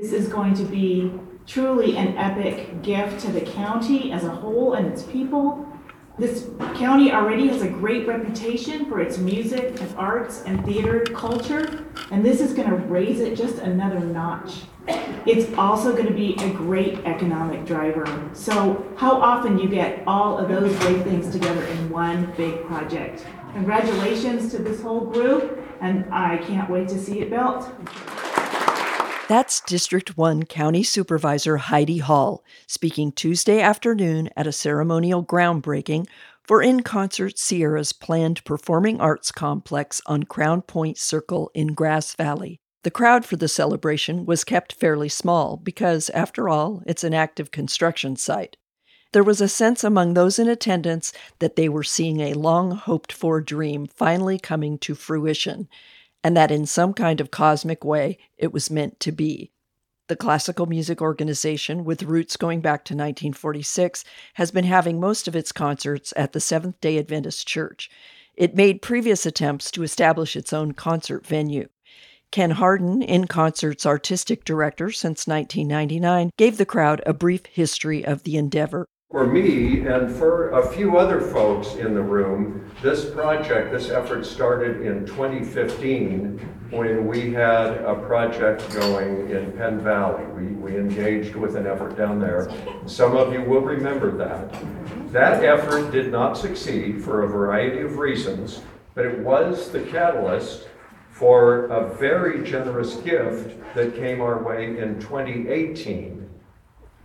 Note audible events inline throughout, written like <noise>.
This is going to be truly an epic gift to the county as a whole and its people. This county already has a great reputation for its music and arts and theater culture, and this is going to raise it just another notch. It's also going to be a great economic driver. So, how often you get all of those great things together in one big project? Congratulations to this whole group, and I can't wait to see it built. That's District 1 County Supervisor Heidi Hall speaking Tuesday afternoon at a ceremonial groundbreaking for InConcert Sierra's planned performing arts complex on Crown Point Circle in Grass Valley. The crowd for the celebration was kept fairly small because, after all, it's an active construction site. There was a sense among those in attendance that they were seeing a long hoped for dream finally coming to fruition and that in some kind of cosmic way it was meant to be. The classical music organization, with roots going back to 1946, has been having most of its concerts at the Seventh day Adventist Church. It made previous attempts to establish its own concert venue. Ken Hardin, In Concert's artistic director since 1999, gave the crowd a brief history of the endeavor. For me and for a few other folks in the room, this project, this effort started in 2015 when we had a project going in Penn Valley. We, we engaged with an effort down there. Some of you will remember that. That effort did not succeed for a variety of reasons, but it was the catalyst for a very generous gift that came our way in 2018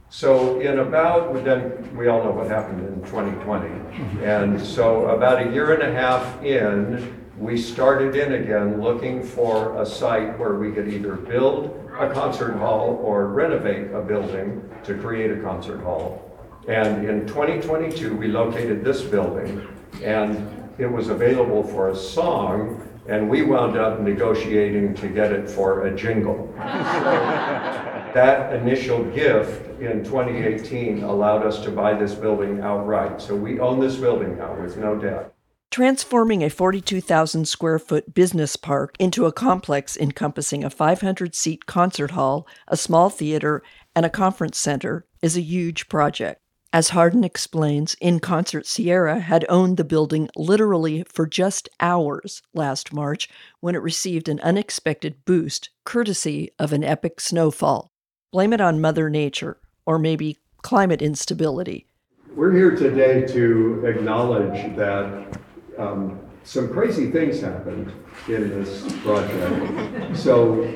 so in about, then we all know what happened in 2020. And so about a year and a half in, we started in again looking for a site where we could either build a concert hall or renovate a building to create a concert hall. And in 2022, we located this building and it was available for a song and we wound up negotiating to get it for a jingle. <laughs> that initial gift in 2018 allowed us to buy this building outright. So we own this building now with no debt. Transforming a 42,000 square foot business park into a complex encompassing a 500 seat concert hall, a small theater, and a conference center is a huge project. As Hardin explains, InConcert Sierra had owned the building literally for just hours last March when it received an unexpected boost courtesy of an epic snowfall. Blame it on Mother Nature, or maybe climate instability. We're here today to acknowledge that um, some crazy things happened in this project. so,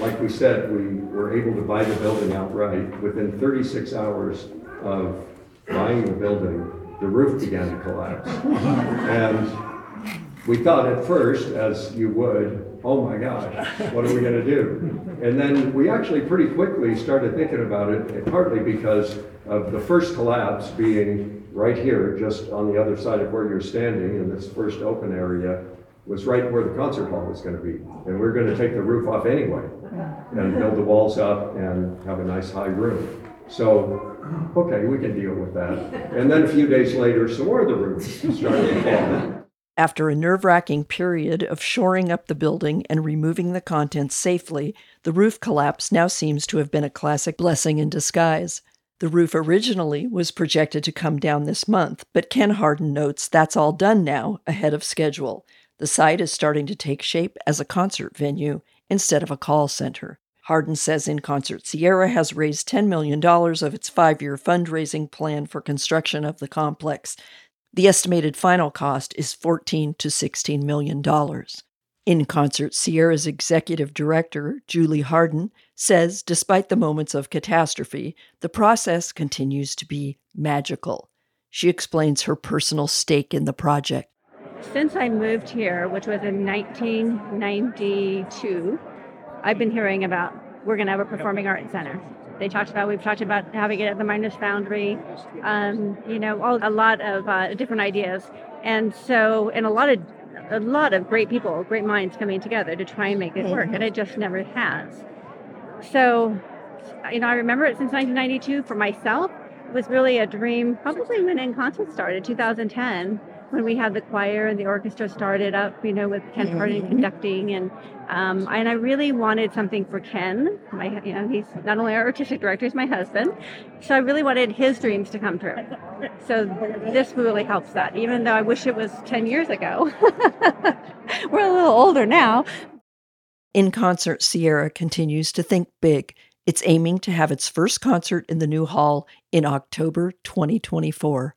like we said, we were able to buy the building outright. Within 36 hours of buying the building, the roof began to collapse. and we thought at first, as you would, oh my gosh, what are we going to do? And then we actually pretty quickly started thinking about it, partly because of the first collapse being right here, just on the other side of where you're standing in this first open area, was right where the concert hall was going to be. And we are going to take the roof off anyway and build the walls up and have a nice high room. So, okay, we can deal with that. And then a few days later, some more of the roof started to fall. After a nerve wracking period of shoring up the building and removing the contents safely, the roof collapse now seems to have been a classic blessing in disguise. The roof originally was projected to come down this month, but Ken Hardin notes that's all done now, ahead of schedule. The site is starting to take shape as a concert venue instead of a call center. Hardin says InConcert Sierra has raised $10 million of its five year fundraising plan for construction of the complex. The estimated final cost is 14 to 16 million dollars. In concert, Sierra's executive director, Julie Hardin, says despite the moments of catastrophe, the process continues to be magical. She explains her personal stake in the project. Since I moved here, which was in 1992, I've been hearing about we're going to have a performing arts center they talked about. We've talked about having it at the Miners Foundry, um, you know, all, a lot of uh, different ideas, and so and a lot of a lot of great people, great minds coming together to try and make it work, and it just never has. So, you know, I remember it since 1992 for myself. It was really a dream, probably when InConcert started, 2010. When we had the choir and the orchestra started up, you know, with Ken Hardin conducting, and um, and I really wanted something for Ken. My, you know, he's not only our artistic director, he's my husband, so I really wanted his dreams to come true. So this really helps that, even though I wish it was ten years ago. <laughs> We're a little older now. InConcert Sierra continues to think big. It's aiming to have its first concert in the new hall in October 2024.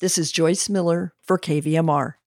This is Joyce Miller for KVMR.